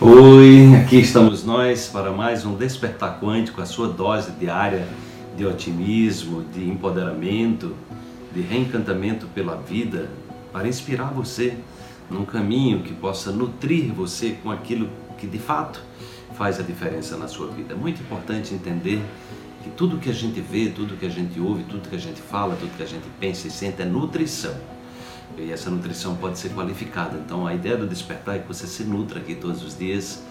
Oi, aqui estamos nós para mais um Despertar Quântico, a sua dose diária de otimismo, de empoderamento, de reencantamento pela vida, para inspirar você num caminho que possa nutrir você com aquilo que de fato faz a diferença na sua vida. É muito importante entender que tudo que a gente vê, tudo que a gente ouve, tudo que a gente fala, tudo que a gente pensa e sente é nutrição. E essa nutrição pode ser qualificada. Então, a ideia do despertar é que você se nutra aqui todos os dias,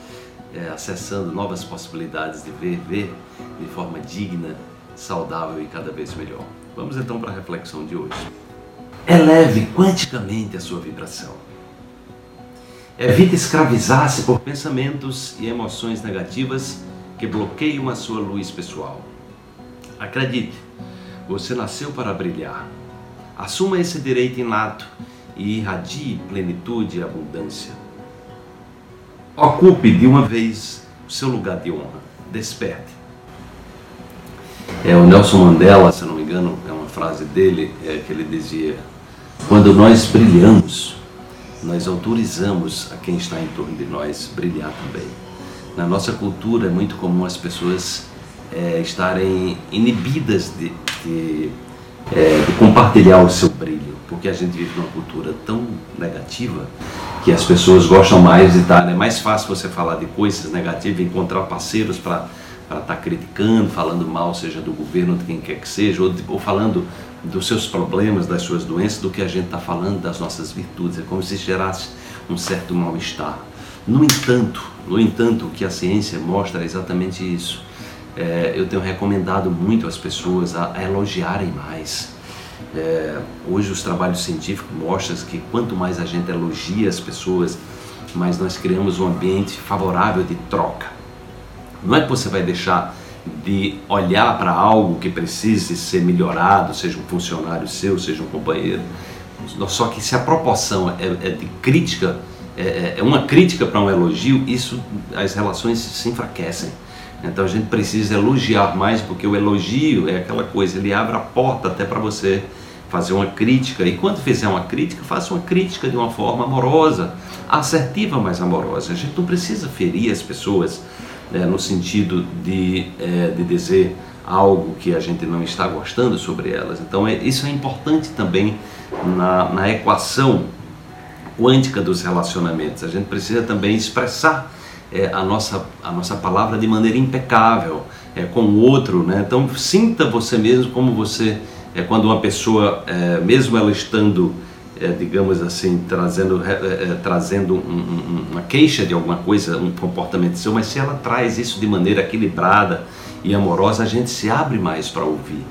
é, acessando novas possibilidades de ver, ver de forma digna, saudável e cada vez melhor. Vamos então para a reflexão de hoje. Eleve quanticamente a sua vibração. Evite escravizar-se por pensamentos e emoções negativas que bloqueiam a sua luz pessoal. Acredite, você nasceu para brilhar. Assuma esse direito inato e irradie plenitude e abundância. Ocupe de uma vez o seu lugar de honra. Desperte. É o Nelson Mandela, se não me engano, é uma frase dele é, que ele dizia: quando nós brilhamos, nós autorizamos a quem está em torno de nós brilhar também. Na nossa cultura é muito comum as pessoas é, estarem inibidas de, de é, de compartilhar o seu brilho, porque a gente vive numa cultura tão negativa que as pessoas gostam mais de estar. É mais fácil você falar de coisas negativas, encontrar parceiros para estar tá criticando, falando mal, seja do governo, de quem quer que seja, ou, ou falando dos seus problemas, das suas doenças, do que a gente está falando das nossas virtudes. É como se gerasse um certo mal-estar. No entanto, no entanto, o que a ciência mostra é exatamente isso é, eu tenho recomendado muito às pessoas a, a elogiarem mais. É, hoje os trabalhos científicos mostram que quanto mais a gente elogia as pessoas, mais nós criamos um ambiente favorável de troca. Não é que você vai deixar de olhar para algo que precise ser melhorado, seja um funcionário seu, seja um companheiro. Só que se a proporção é, é de crítica, é, é, é uma crítica para um elogio, isso as relações se enfraquecem. Então a gente precisa elogiar mais, porque o elogio é aquela coisa, ele abre a porta até para você fazer uma crítica. E quando fizer uma crítica, faça uma crítica de uma forma amorosa, assertiva, mas amorosa. A gente não precisa ferir as pessoas né, no sentido de, é, de dizer algo que a gente não está gostando sobre elas. Então é, isso é importante também na, na equação quântica dos relacionamentos. A gente precisa também expressar é, a, nossa, a nossa palavra de maneira impecável é, com o outro. Né? Então, sinta você mesmo como você, é, quando uma pessoa, é, mesmo ela estando, é, digamos assim, trazendo, é, é, trazendo um, um, uma queixa de alguma coisa, um comportamento seu, mas se ela traz isso de maneira equilibrada e amorosa, a gente se abre mais para ouvir.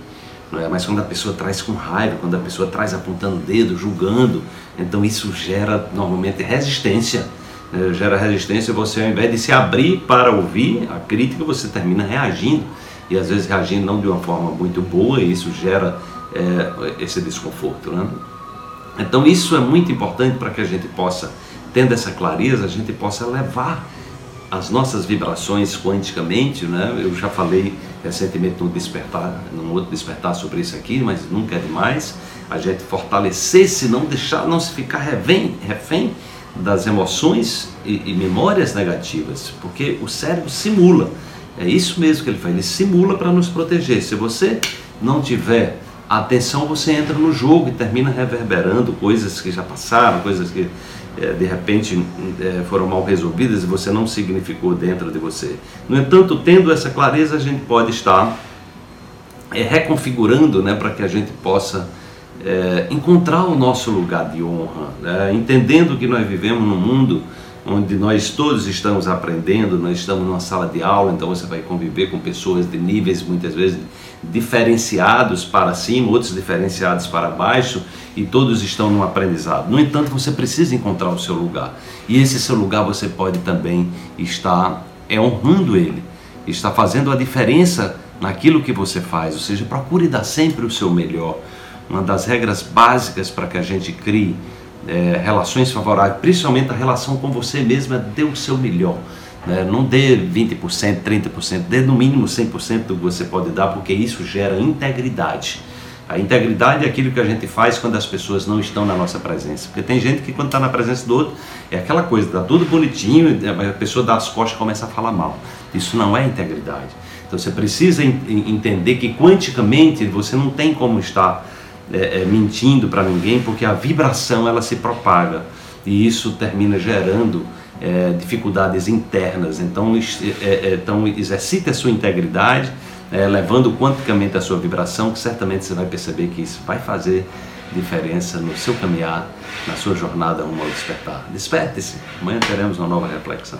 É? Mas quando a pessoa traz com raiva, quando a pessoa traz apontando o dedo, julgando, então isso gera normalmente resistência é, gera resistência, você ao invés de se abrir para ouvir a crítica, você termina reagindo e às vezes reagindo não de uma forma muito boa e isso gera é, esse desconforto. Né? Então isso é muito importante para que a gente possa, tendo essa clareza, a gente possa levar as nossas vibrações quanticamente, né? Eu já falei recentemente no despertar, num outro despertar sobre isso aqui, mas nunca é demais a gente fortalecer-se, não deixar, não se ficar refém, refém das emoções e, e, memórias negativas, porque o cérebro simula. É isso mesmo que ele faz, ele simula para nos proteger. Se você não tiver atenção, você entra no jogo e termina reverberando coisas que já passaram, coisas que é, de repente é, foram mal resolvidas e você não significou dentro de você. No entanto, tendo essa clareza, a gente pode estar é, reconfigurando né, para que a gente possa é, encontrar o nosso lugar de honra, né? entendendo que nós vivemos num mundo onde nós todos estamos aprendendo, nós estamos numa sala de aula, então você vai conviver com pessoas de níveis muitas vezes diferenciados para cima, outros diferenciados para baixo, e todos estão no aprendizado. No entanto, você precisa encontrar o seu lugar. E esse seu lugar você pode também estar é honrando ele, está fazendo a diferença naquilo que você faz, ou seja, procure dar sempre o seu melhor uma das regras básicas para que a gente crie é, relações favoráveis, principalmente a relação com você mesmo, é dê o seu melhor. Né? Não dê 20%, 30%, dê no mínimo 100% do que você pode dar, porque isso gera integridade. A integridade é aquilo que a gente faz quando as pessoas não estão na nossa presença. Porque tem gente que quando está na presença do outro, é aquela coisa, está tudo bonitinho, a pessoa dá as costas e começa a falar mal. Isso não é integridade. Então você precisa entender que quanticamente você não tem como estar é, é, mentindo para ninguém, porque a vibração ela se propaga e isso termina gerando é, dificuldades internas. Então, é, é, então exercite a sua integridade, é, levando quanticamente a sua vibração, que certamente você vai perceber que isso vai fazer diferença no seu caminhar, na sua jornada rumo ao despertar. Desperte-se, amanhã teremos uma nova reflexão.